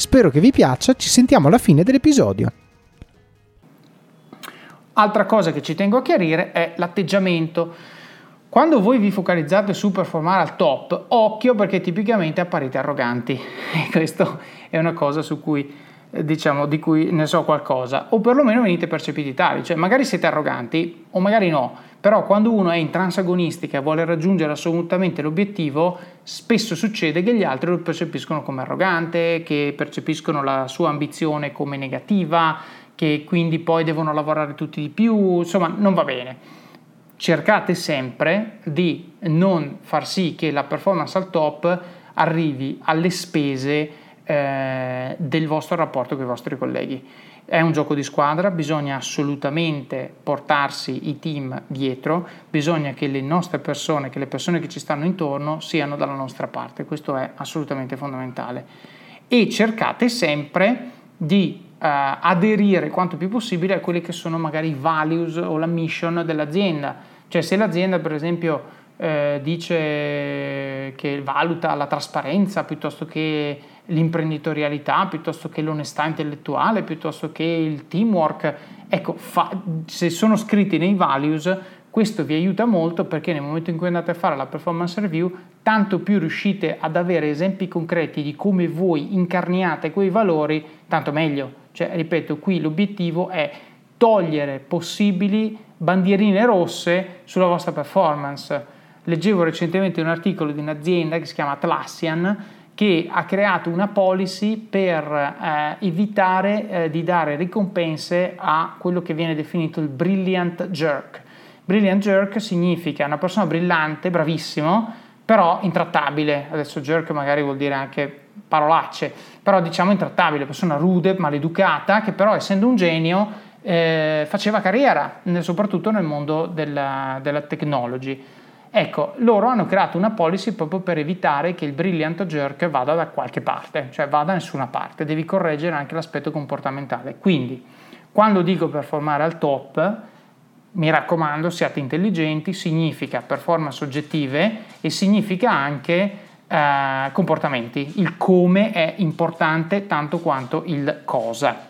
Spero che vi piaccia, ci sentiamo alla fine dell'episodio. Altra cosa che ci tengo a chiarire è l'atteggiamento quando voi vi focalizzate su performare al top, occhio perché tipicamente apparite arroganti. E questo è una cosa su cui eh, diciamo di cui ne so qualcosa o perlomeno venite percepiti tali, cioè magari siete arroganti o magari no, però quando uno è in transagonistica e vuole raggiungere assolutamente l'obiettivo, spesso succede che gli altri lo percepiscono come arrogante, che percepiscono la sua ambizione come negativa, che quindi poi devono lavorare tutti di più, insomma non va bene cercate sempre di non far sì che la performance al top arrivi alle spese eh, del vostro rapporto con i vostri colleghi. È un gioco di squadra, bisogna assolutamente portarsi i team dietro, bisogna che le nostre persone, che le persone che ci stanno intorno siano dalla nostra parte, questo è assolutamente fondamentale. E cercate sempre di uh, aderire quanto più possibile a quelli che sono magari i values o la mission dell'azienda cioè se l'azienda per esempio eh, dice che valuta la trasparenza piuttosto che l'imprenditorialità, piuttosto che l'onestà intellettuale, piuttosto che il teamwork, ecco, fa, se sono scritti nei values, questo vi aiuta molto perché nel momento in cui andate a fare la performance review, tanto più riuscite ad avere esempi concreti di come voi incarniate quei valori, tanto meglio. Cioè, ripeto, qui l'obiettivo è togliere possibili bandierine rosse sulla vostra performance. Leggevo recentemente un articolo di un'azienda che si chiama Atlassian che ha creato una policy per eh, evitare eh, di dare ricompense a quello che viene definito il brilliant jerk. Brilliant jerk significa una persona brillante, bravissimo, però intrattabile. Adesso jerk magari vuol dire anche parolacce, però diciamo intrattabile, persona rude, maleducata, che però essendo un genio eh, faceva carriera, soprattutto nel mondo della, della technology. Ecco, loro hanno creato una policy proprio per evitare che il brilliant jerk vada da qualche parte, cioè vada da nessuna parte, devi correggere anche l'aspetto comportamentale. Quindi, quando dico performare al top, mi raccomando, siate intelligenti, significa performance oggettive e significa anche eh, comportamenti. Il come è importante tanto quanto il cosa.